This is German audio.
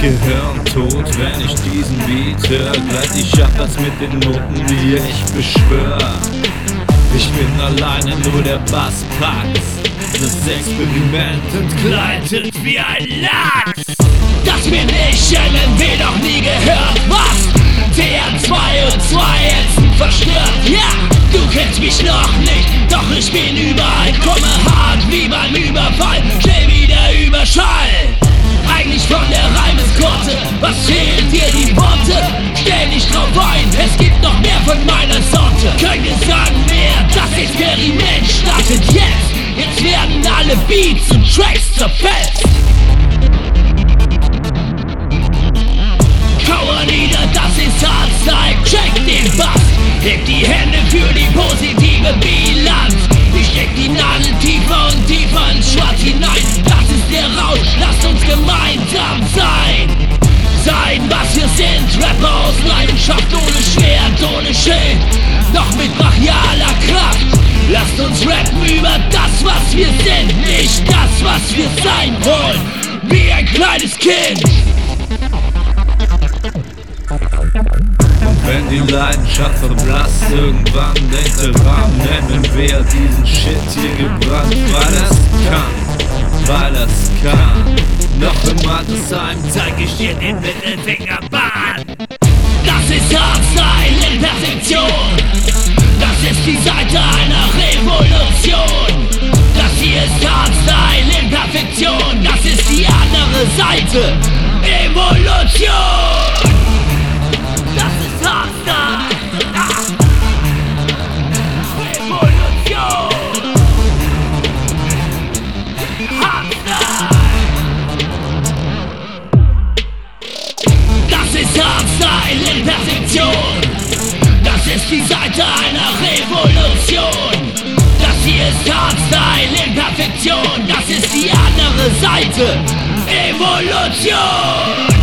Gehirntod, wenn ich diesen Beat hör. Gleit ich ab was mit den Noten, die ich beschwör. Ich bin alleine, nur der Bass packt's Das Experiment entgleitet wie ein Lachs Ätzen verstört, ja! Du kennst mich noch nicht, doch ich bin überall Komme hart wie beim Überfall, schnell wie der Überschall Eigentlich von der Reimeskorte, was fehlt dir die Worte? Stell dich drauf ein, es gibt noch mehr von meiner Sorte Könnt ihr sagen mehr, das Experiment startet jetzt Jetzt werden alle Beats und Tracks zerfetzt Heb die Hände für die positive Bilanz. Ich steck die Nadel tiefer und tiefer ins Schwarz hinein. Das ist der Rausch, lasst uns gemeinsam sein. Sein, was wir sind, Rapper aus Leidenschaft Ohne Schwert, ohne Schild, doch mit brachialer Kraft Lasst uns rappen über das, was wir sind. Nicht das, was wir sein wollen. Wie ein kleines Kind die Leidenschaft verblasst, irgendwann denkt der Rahmen, nennen wer diesen Shit hier gebrannt, weil das kann, weil das kann. Noch im Altersheim zeig ich dir den Mittelfingerbahn. Das ist Hardstyle in Perfektion. Das ist die Seite einer Revolution. Das hier ist Hardstyle in Perfektion. Das ist die andere Seite. Perfektion. Das ist die Seite einer Revolution. Das hier ist Hardstyle in Perfektion. Das ist die andere Seite. Evolution.